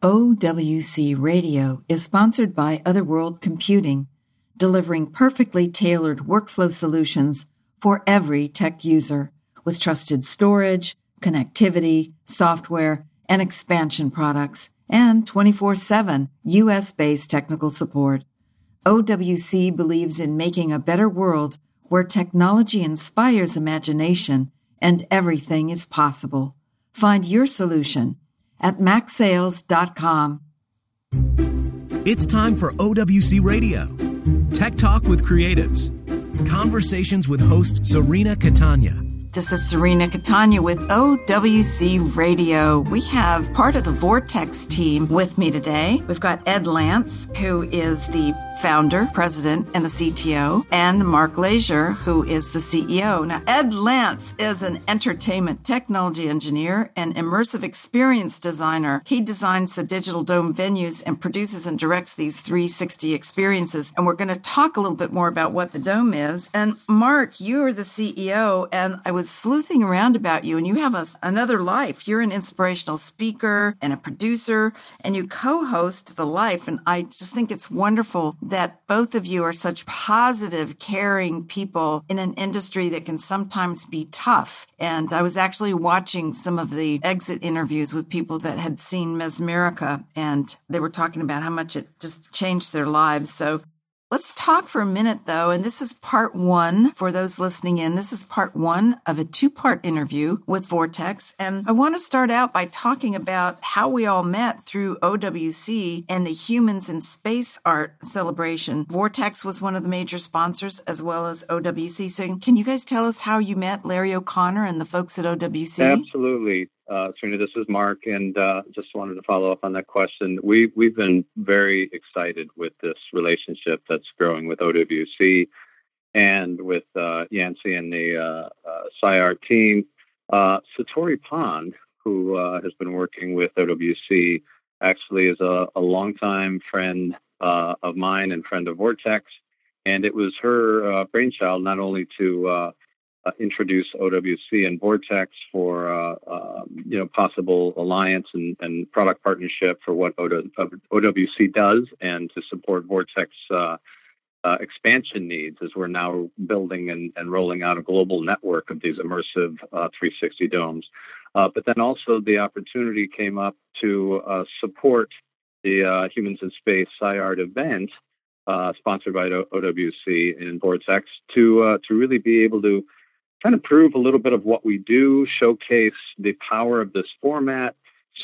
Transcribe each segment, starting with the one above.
OWC Radio is sponsored by Other World Computing, delivering perfectly tailored workflow solutions for every tech user with trusted storage, connectivity, software, and expansion products, and 24 7 US based technical support. OWC believes in making a better world where technology inspires imagination and everything is possible. Find your solution at macsales.com. It's time for OWC Radio. Tech Talk with Creatives. Conversations with host Serena Catania. This is Serena Catania with OWC Radio. We have part of the Vortex team with me today. We've got Ed Lantz, who is the founder, president, and the CTO, and Mark Leisure, who is the CEO. Now, Ed Lantz is an entertainment technology engineer and immersive experience designer. He designs the digital dome venues and produces and directs these 360 experiences. And we're going to talk a little bit more about what the dome is. And Mark, you are the CEO, and I was sleuthing around about you, and you have a, another life. You're an inspirational speaker and a producer, and you co-host The Life. And I just think it's wonderful that both of you are such positive, caring people in an industry that can sometimes be tough. And I was actually watching some of the exit interviews with people that had seen Mesmerica and they were talking about how much it just changed their lives. So Let's talk for a minute though, and this is part one for those listening in. This is part one of a two part interview with Vortex. And I want to start out by talking about how we all met through OWC and the Humans in Space Art celebration. Vortex was one of the major sponsors as well as OWC. So can you guys tell us how you met Larry O'Connor and the folks at OWC? Absolutely. Uh, this is Mark, and uh, just wanted to follow up on that question. We we've been very excited with this relationship that's growing with OWC and with uh, Yancy and the uh, uh, team. Uh, Satori Pond, who uh, has been working with OWC, actually is a, a longtime friend of mine and friend of Vortex, and it was her brainchild not only to uh, introduce OWC and Vortex for uh, uh, you know possible alliance and, and, product partnership for what OWC does and to support Vortex uh, uh, expansion needs as we're now building and, and, rolling out a global network of these immersive uh, 360 domes. but then also the opportunity came up to support the Humans in Space SciArt event. sponsored by OWC and Vortex to to really be able to kind of prove a little bit of what we do, showcase the power of this format,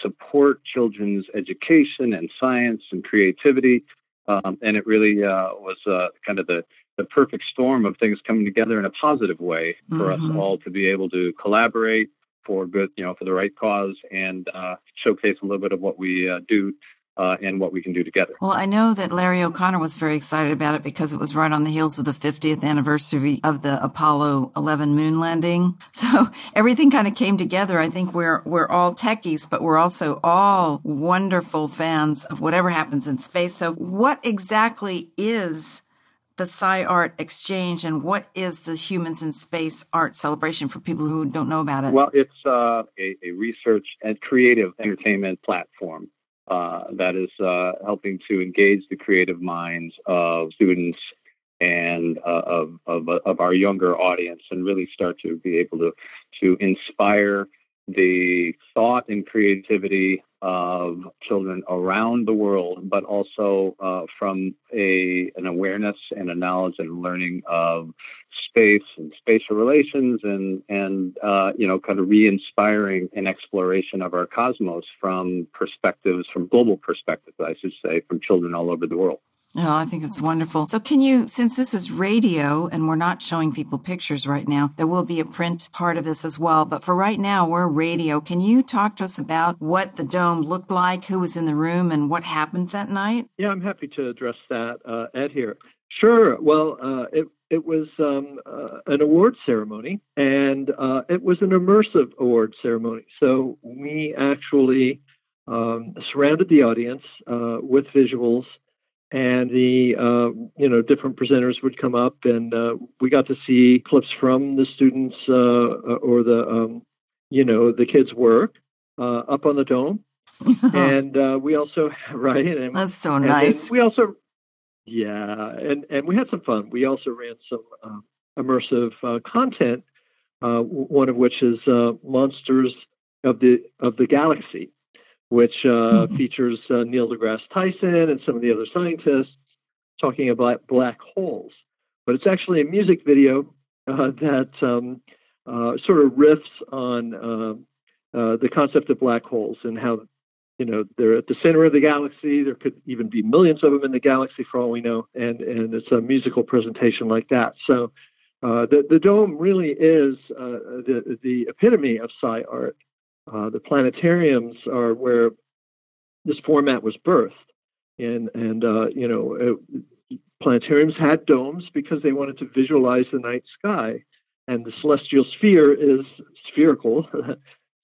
support children's education and science and creativity. Um, and it really uh, was uh, kind of the, the perfect storm of things coming together in a positive way for mm-hmm. us all to be able to collaborate for good, you know, for the right cause and uh, showcase a little bit of what we uh, do uh, and what we can do together. Well, I know that Larry O'Connor was very excited about it because it was right on the heels of the 50th anniversary of the Apollo 11 moon landing. So everything kind of came together. I think we're we're all techies, but we're also all wonderful fans of whatever happens in space. So what exactly is the SciArt Exchange and what is the Humans in Space Art Celebration for people who don't know about it? Well, it's uh, a, a research and creative entertainment platform uh, that is uh, helping to engage the creative minds of students and uh, of, of, of our younger audience and really start to be able to to inspire the thought and creativity of children around the world, but also uh, from a an awareness and a knowledge and learning of space and spatial relations, and and uh, you know, kind of re-inspiring an exploration of our cosmos from perspectives, from global perspectives, I should say, from children all over the world. Oh, I think it's wonderful. So can you, since this is radio and we're not showing people pictures right now, there will be a print part of this as well. But for right now, we're radio. Can you talk to us about what the dome looked like, who was in the room and what happened that night? Yeah, I'm happy to address that, uh, Ed here. Sure. Well, uh, it, it was um, uh, an award ceremony, and uh, it was an immersive award ceremony. So we actually um, surrounded the audience uh, with visuals and the uh, you know different presenters would come up, and uh, we got to see clips from the students uh, or the um, you know the kids' work uh, up on the dome, and uh, we also right. And, That's so nice. we also, yeah, and and we had some fun. We also ran some uh, immersive uh, content. Uh, one of which is uh, Monsters of the of the Galaxy, which mm-hmm. features Neil deGrasse Tyson and some of the other scientists talking about black holes. But it's actually a music video that um, sort of riffs on uh, the concept of black holes and how you know they're at the center of the galaxy. There could even be millions of them in the galaxy for all we know, and and it's a musical presentation like that. So uh, the the dome really is uh, the the epitome of sci art. Uh, the planetariums are where this format was birthed, and and uh, you know it, planetariums had domes because they wanted to visualize the night sky, and the celestial sphere is spherical.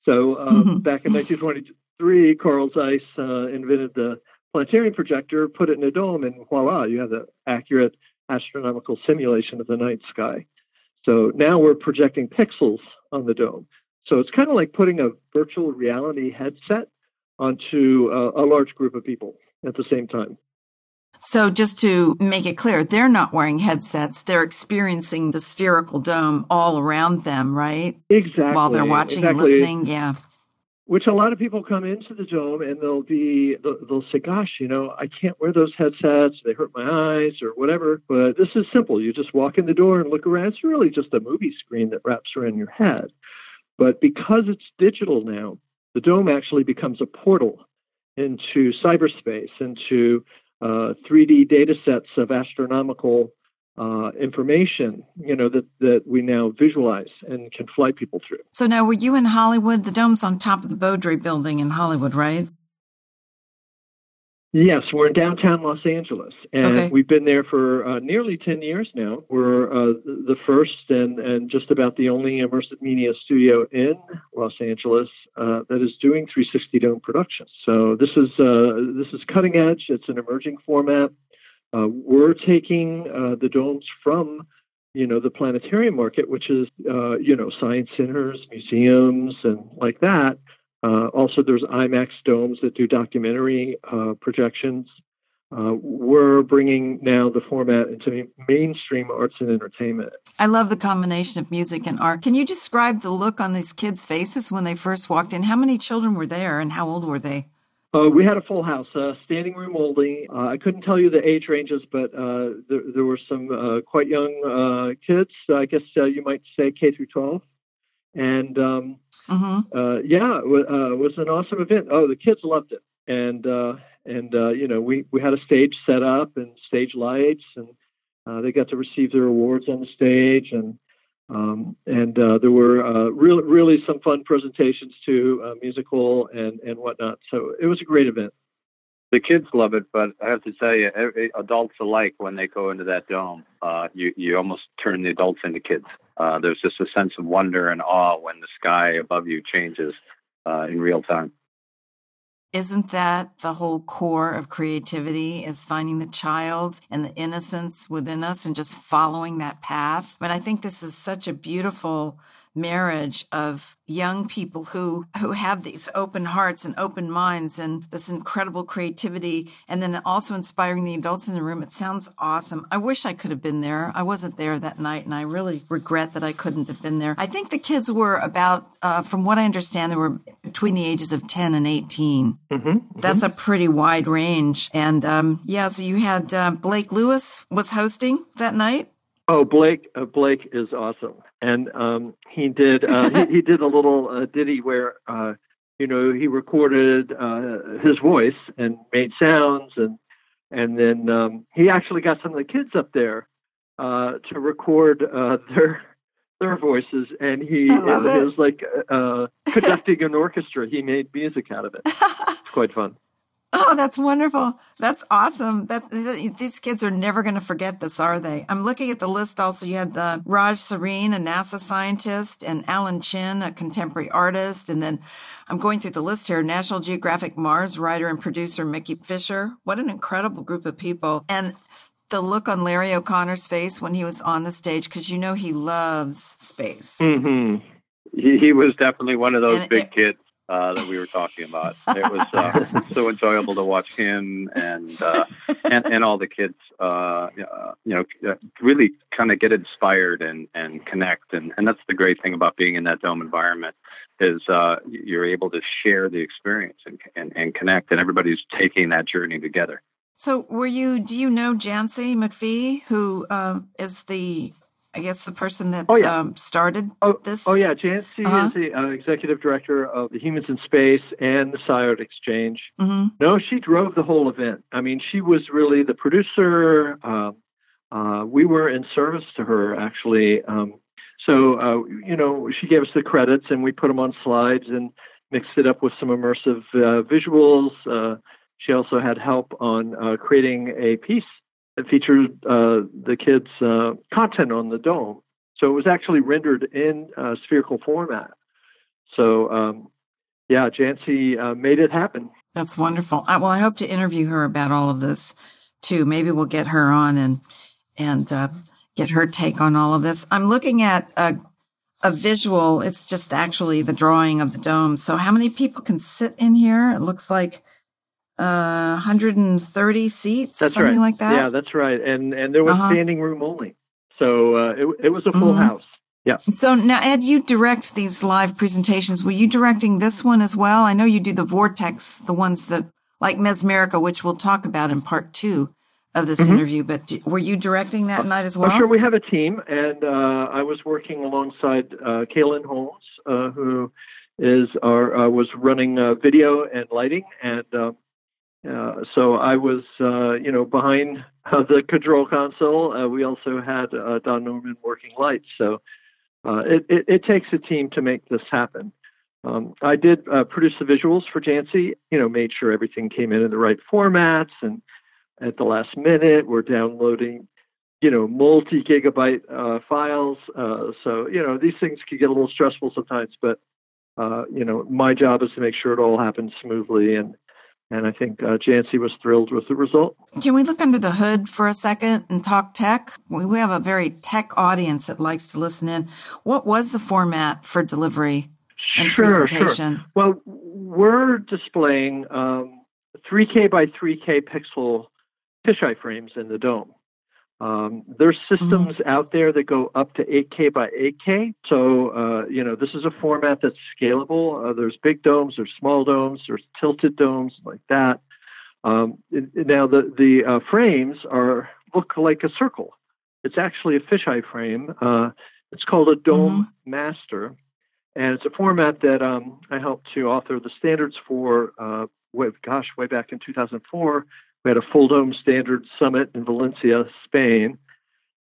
So um, back in 1923, Carl Zeiss uh, invented the planetarium projector, put it in a dome, and voila, you have the accurate astronomical simulation of the night sky. So now we're projecting pixels on the dome. So it's kind of like putting a virtual reality headset onto a, a large group of people at the same time. So just to make it clear, they're not wearing headsets. They're experiencing the spherical dome all around them, right? Exactly. While they're watching exactly. and listening. Yeah. Which a lot of people come into the dome and they'll be, they'll, they'll say, gosh, you know, I can't wear those headsets. They hurt my eyes or whatever. But this is simple. You just walk in the door and look around. It's really just a movie screen that wraps around your head. But because it's digital now, the dome actually becomes a portal into cyberspace, into uh, 3D data sets of astronomical uh, information, you know, that, that we now visualize and can fly people through. So now, were you in Hollywood? The dome's on top of the Beaudry building in Hollywood, right? Yes, we're in downtown Los Angeles, and okay. we've been there for uh, nearly 10 years now. We're uh, the first and, and just about the only immersive media studio in Los Angeles uh, that is doing 360 dome productions. So this is uh, this is cutting edge. It's an emerging format. Uh, we're taking uh, the domes from you know the planetarium market, which is you know science centers, museums, and like that uh, also, there's IMAX domes that do documentary uh, projections. Uh, we're bringing now the format into mainstream arts and entertainment. I love the combination of music and art. Can you describe the look on these kids' faces when they first walked in? How many children were there and how old were they? Uh, we had a full house, uh, standing room only. Uh, I couldn't tell you the age ranges, but uh, there, there, were some uh, quite young uh, kids. I guess you might say K through 12 and um, mm-hmm. uh, yeah, it was, uh, was an awesome event. Oh, the kids loved it, and uh, and uh, you know we we had a stage set up and stage lights, and uh, they got to receive their awards on the stage, and um, and uh, there were really really some fun presentations too, musical and and whatnot. So it was a great event. The kids love it, but I have to tell you, adults alike, when they go into that dome, you you almost turn the adults into kids. Uh, there's just a sense of wonder and awe when the sky above you changes uh, in real time. Isn't that the whole core of creativity is finding the child and the innocence within us and just following that path? But I think this is such a beautiful marriage of young people who who have these open hearts and open minds and this incredible creativity and then also inspiring the adults in the room. It sounds awesome. I wish i could have been there. I wasn't there that night and i really regret that i couldn't have been there. I think the kids were about uh, from what i understand they were between the ages of 10 and 18 mm-hmm, mm-hmm. that's a pretty wide range. And um, yeah so you had uh, blake lewis was hosting that night Oh, Blake! Uh, Blake is awesome, and um, he did uh, he, he, did a little uh, ditty where uh, you know he recorded uh, his voice and made sounds, and and then um, he actually got some of the kids up there uh, to record their their voices, and he it, it. was like conducting an orchestra. He made music out of it. It's quite fun. Oh, that's wonderful. That's awesome. That these kids are never going to forget this, are they? I'm looking at the list also. You had the Raj Sareen, a NASA scientist, and Alan Chin, a contemporary artist. And then I'm going through the list here. National Geographic Mars writer and producer Mickey Fisher. What an incredible group of people. And the look on Larry O'Connor's face when he was on the stage, because you know he loves space. Mm-hmm. He, he was definitely one of those and big it, kids uh, that we were talking about. It was uh, so enjoyable to watch him and uh, and, and all the kids, uh, you know, uh, really kind of get inspired and and connect. And and that's the great thing about being in that dome environment is uh, you're able to share the experience and, and and connect, and everybody's taking that journey together. So, were you? Do you know Jancy McPhee, who uh, is the I guess the person that oh, yeah. um, started oh, this. Oh yeah, Jancy uh-huh. is the uh, executive director of the Humans in Space and the SciArt Exchange. Mm-hmm. No, she drove the whole event. I mean, she was really the producer. Uh, uh, we were in service to her actually. Um, so uh, you know, she gave us the credits, and we put them on slides and mixed it up with some immersive uh, visuals. Uh, she also had help on uh, creating a piece that featured uh, the kids' uh, content on the dome. So it was actually rendered in uh, spherical format. So, um, yeah, Jancy uh, made it happen. That's wonderful. I, well, I hope to interview her about all of this too. Maybe we'll get her on and and uh, get her take on all of this. I'm looking at a, a visual. It's just actually the drawing of the dome. So, how many people can sit in here? It looks like uh, 130 seats, that's something right. like that. Yeah, that's right. And and there was Uh-huh. standing room only, so uh, it it was a full Mhm. house. Yeah. So now, Ed, you direct these live presentations. Were you directing this one as well? I know you do the Vortex, the ones that like Mesmerica, which we'll talk about in part two of this Mhm. interview. But d- were you directing that night as well? Oh, sure. We have a team, and uh, I was working alongside uh, Kaylin Holmes, uh, who is our uh, was running uh, video and lighting, and uh, uh, so I was, uh, you know, behind uh, the control console. Uh, we also had uh, Don Norman working lights, so it, it, it takes a team to make this happen. Um, I did produce the visuals for Jancy. you know, made sure everything came in in the right formats, and at the last minute, we're downloading you know, multi gigabyte uh, files. So, you know, these things can get a little stressful sometimes, but, you know, my job is to make sure it all happens smoothly. And, and I think uh, Jancy was thrilled with the result. Can we look under the hood for a second and talk tech? We we have a very tech audience that likes to listen in. What was the format for delivery and Sure, presentation? sure. Well, we're displaying um, 3K by 3K pixel fisheye frames in the dome. Um, there's systems out there that go up to 8K by 8K. So, uh, you know, this is a format that's scalable. Uh, there's big domes, there's small domes, there's tilted domes like that. Um, it- now, the the uh, frames are look like a circle. It's actually a fisheye frame. Uh, it's called a dome master, and it's a format that um, I helped to author the standards for. Uh, way, gosh, way back in 2004, we had a full dome standard summit in Valencia, Spain,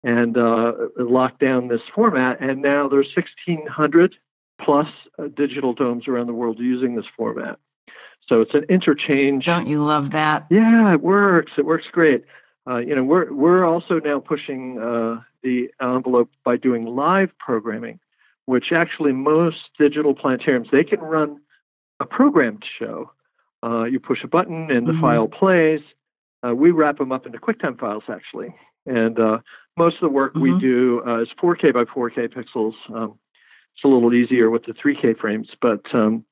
and uh, locked down this format. And now there's 1,600 plus uh, digital domes around the world using this format. So it's an interchange. Don't you love that? Yeah, it works. It works great. Uh, you know, we're we're also now pushing uh, the envelope by doing live programming, which actually most digital planetariums they can run a programmed show. Uh, you push a button and the Mhm. file plays. Uh, we wrap them up into QuickTime files actually, and uh, most of the work we Mhm. do uh, is 4K by 4K pixels. Um, it's a little easier with the 3K frames, but um,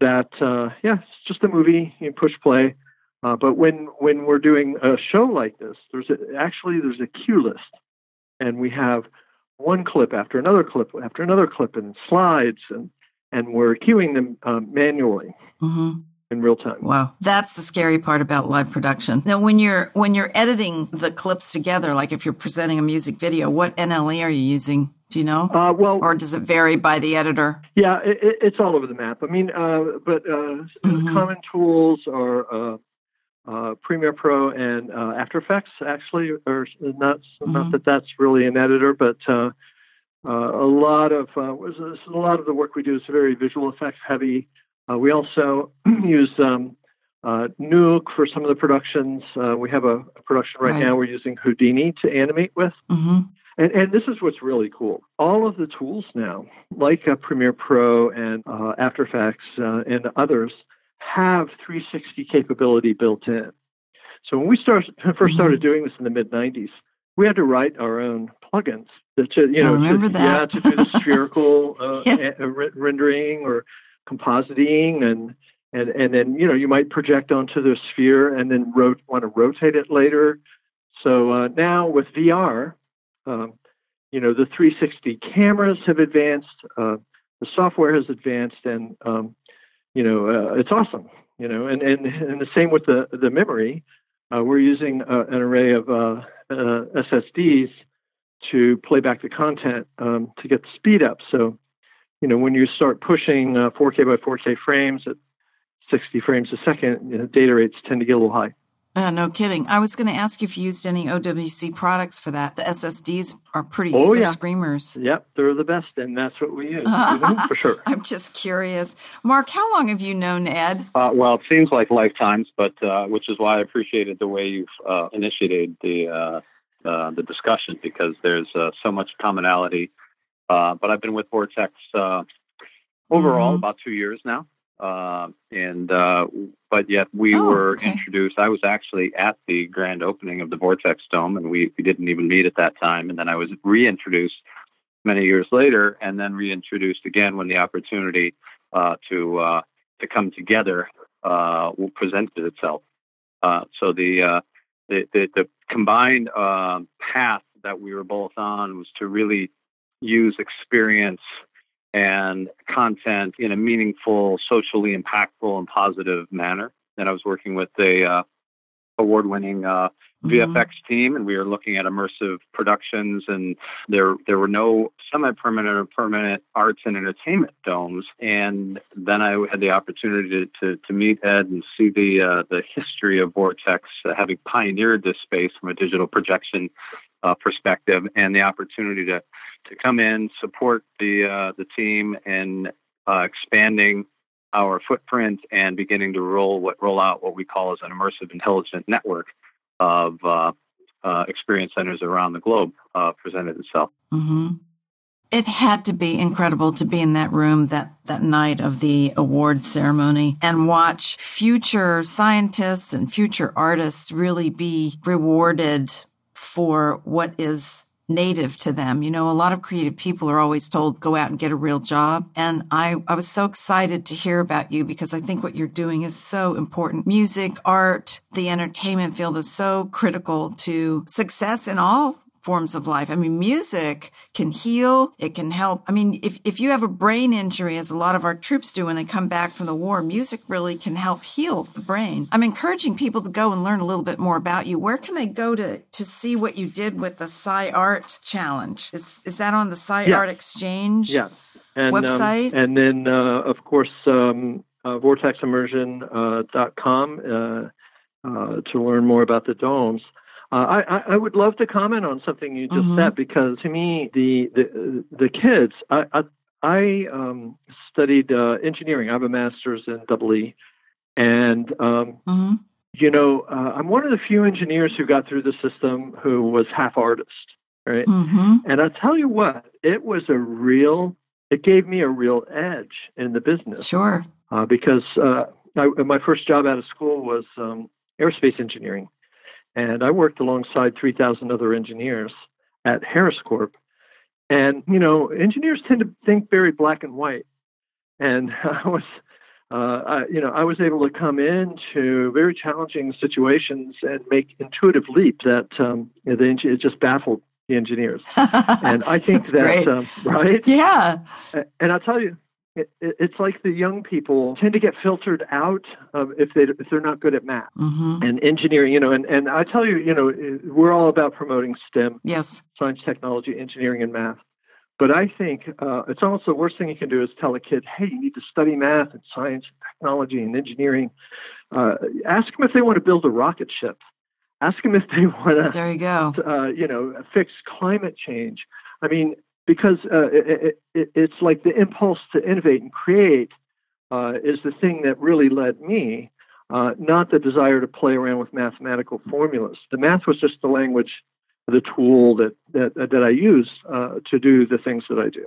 that uh, yeah, it's just a movie. You push play. Uh, but when when we're doing a show like this, there's a, actually there's a cue list, and we have one clip after another clip after another clip and slides, and and we're queuing them um, manually hmm in real time. Wow, that's the scary part about live production. Now, when you're when you're editing the clips together, like if you're presenting a music video, what NLE are you using? Do you know, Uh, well, or does it vary by the editor? yeah, it, it, it's all over the map. I mean, uh, but uh, Mhm. common tools are uh, uh, Premiere Pro and uh, After Effects. Actually, or not not Mhm. that that's really an editor, but uh, uh, a lot of uh, a lot of the work we do is very visual effects heavy. Uh, we also use um, uh, Nuke for some of the productions. Uh, we have a, a production right, Right. now we're using Houdini to animate with. hmm And, and this is what's really cool. All of the tools now, like uh, Premiere Pro and uh, After Effects uh, and others, have 360 capability built in. So when we start, first started doing this in the mid 90s, we had to write our own plugins to, you know, remember to, that. yeah, to do the spherical uh, Yeah. a- a re- rendering or compositing and and and then you know you might project onto the sphere and then want to rotate it later. So uh, now with VR, um, you know the 360 cameras have advanced, uh, the software has advanced, and um, you know uh, it's awesome. You know, and and and the same with the the memory. Uh, we're using uh, an array of uh, SSDs to play back the content um, to get the speed up. So, you know, when you start pushing 4K by 4K frames at 60 frames a second, you know, data rates tend to get a little high. Uh, no kidding. I was going to ask you if you used any OWC products for that. The SSDs are pretty oh, yeah. screamers. Yep, they're the best, and that's what we use for sure. I'm just curious. Mark, how long have you known Ed? Uh, well, it seems like lifetimes, but uh, which is why I appreciated the way you've uh, initiated the uh, uh, the discussion because there's so much commonality. But I've been with Vortex overall mm-hmm. about two years now. Uh, and uh, but yet we oh, were okay. introduced. I was actually at the grand opening of the Vortex Dome, and we, we didn't even meet at that time. And then I was reintroduced many years later, and then reintroduced again when the opportunity uh, to uh, to come together uh, presented itself. Uh, so the, the, the the combined path that we were both on was to really use experience and content in a meaningful, socially impactful, and positive manner. And I was working with a uh, award-winning uh, mm-hmm. VFX team, and we were looking at immersive productions. And there there were no semi-permanent or permanent arts and entertainment domes. And then I had the opportunity to to, to meet Ed and see the uh, the history of Vortex, uh, having pioneered this space from a digital projection uh, perspective, and the opportunity to to come in, support the uh, the team, and uh, expanding our footprint and beginning to roll what roll out what we call as an immersive intelligent network of uh, uh, experience centers around the globe uh, presented itself. Mm-hmm. It had to be incredible to be in that room that, that night of the award ceremony and watch future scientists and future artists really be rewarded for what is native to them. You know, a lot of creative people are always told, go out and get a real job. And I, I was so excited to hear about you because I think what you're doing is so important. Music, art, the entertainment field is so critical to success in all forms of life. I mean, music can heal. It can help. I mean, if, if you have a brain injury, as a lot of our troops do when they come back from the war, music really can help heal the brain. I'm encouraging people to go and learn a little bit more about you. Where can they go to, to see what you did with the Sci Art Challenge? Is, is that on the Sci yeah. Art Exchange yeah. and, um, website? Um, and then, uh, of course, um, uh, vorteximmersion.com uh, uh, to learn more about the domes. Uh, I, I would love to comment on something you just mm-hmm. said because to me the the the kids I I, I um, studied uh, engineering. I have a master's in double E, and um, mm-hmm. you know uh, I'm one of the few engineers who got through the system who was half artist, right? Mm-hmm. And I tell you what, it was a real. It gave me a real edge in the business. Sure. Uh, because uh, I, my first job out of school was um, aerospace engineering and I worked alongside 3,000 other engineers at Harris Corp. And, you know, engineers tend to think very black and white. And I was, uh, I, you know, I was able to come into very challenging situations and make intuitive leap that um, it just baffled the engineers. And I think that, um, right? Yeah. And I'll tell you, it, it's like the young people tend to get filtered out if they if they're not good at math mm-hmm. and engineering. You know, and and I tell you, you know, we're all about promoting STEM. Yes, science, technology, engineering, and math. But I think uh, it's almost the worst thing you can do is tell a kid, "Hey, you need to study math and science, and technology, and engineering." Uh, ask them if they want to build a rocket ship. Ask them if they want to. There you go. Uh, you know, fix climate change. I mean, because uh, it, it, it's like the impulse to innovate and create uh, is the thing that really led me, uh, not the desire to play around with mathematical formulas. The math was just the language, the tool that that, that I use uh, to do the things that I do.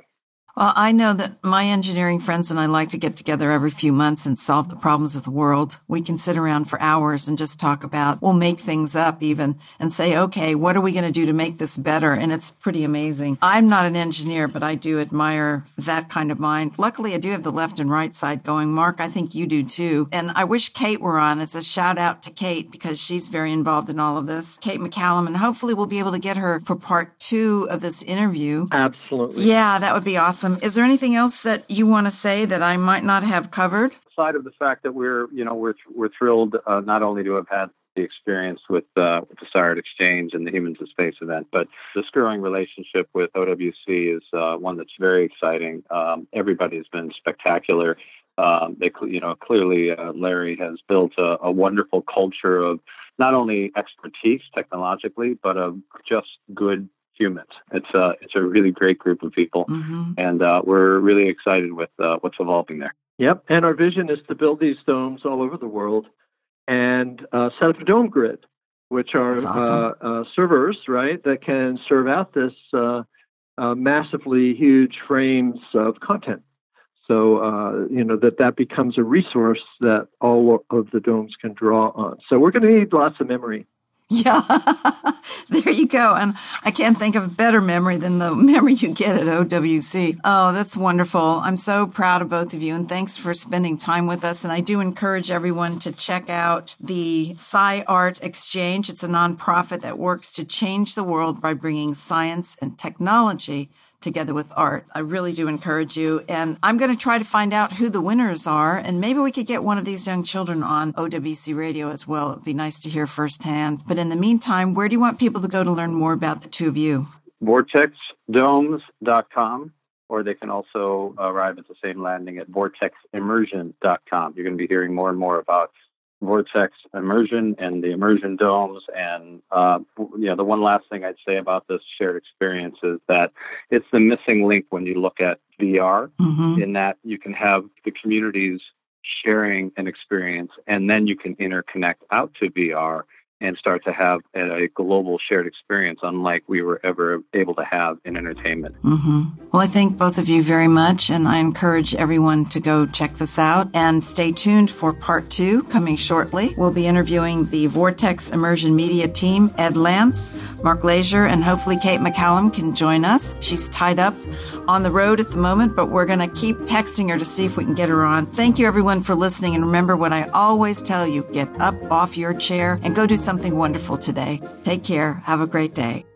Well, I know that my engineering friends and I like to get together every few months and solve the problems of the world. We can sit around for hours and just talk about, we'll make things up even and say, okay, what are we going to do to make this better? And it's pretty amazing. I'm not an engineer, but I do admire that kind of mind. Luckily, I do have the left and right side going. Mark, I think you do too. And I wish Kate were on. It's a shout out to Kate because she's very involved in all of this. Kate McCallum, and hopefully we'll be able to get her for part two of this interview. Absolutely. Yeah, that would be awesome awesome. Is there anything else that you want to say that I might not have covered? Aside of the fact that we're, you know, we're we're thrilled uh, not only to have had the experience with, uh, with the SciArt Exchange and the Humans in Space event, but this growing relationship with OWC is uh, one that's very exciting. Um, everybody's been spectacular. Um, they, you know, clearly uh, Larry has built a, a wonderful culture of not only expertise technologically, but of just good humans. It's a it's a really great group of people, mm-hmm. and uh, we're really excited with uh, what's evolving there. Yep, and our vision is to build these domes all over the world and uh, set up a dome grid, which are uh, awesome. Uh, servers, right, that can serve out this uh, massively huge frames of content. So you know that that becomes a resource that all of the domes can draw on. So we're going to need lots of memory. Yeah, there you go. And I can't think of a better memory than the memory you get at OWC. Oh, that's wonderful. I'm so proud of both of you and thanks for spending time with us. And I do encourage everyone to check out the SciArt Exchange. It's a nonprofit that works to change the world by bringing science and technology together with art. I really do encourage you. And I'm going to try to find out who the winners are. And maybe we could get one of these young children on OWC radio as well. It'd be nice to hear firsthand. But in the meantime, where do you want people to go to learn more about the two of you? VortexDomes.com, or they can also arrive at the same landing at vorteximmersion.com. You're going to be hearing more and more about vortex immersion and the immersion domes. And uh, you know, the one last thing I'd say about this shared experience is that it's the missing link when you look at VR, mm-hmm. in that you can have the communities sharing an experience, and then you can interconnect out to VR and start to have a global shared experience unlike we were ever able to have in entertainment. Mm-hmm. Well, I thank both of you very much, and I encourage everyone to go check this out and stay tuned for part two coming shortly. We'll be interviewing the Vortex Immersion Media team, Ed Lantz, Mark Lashier, and hopefully Kate McCallum can join us. She's tied up on the road at the moment, but we're going to keep texting her to see if we can get her on. Thank you everyone for listening. And remember what I always tell you, get up off your chair and go do something wonderful today. Take care. Have a great day.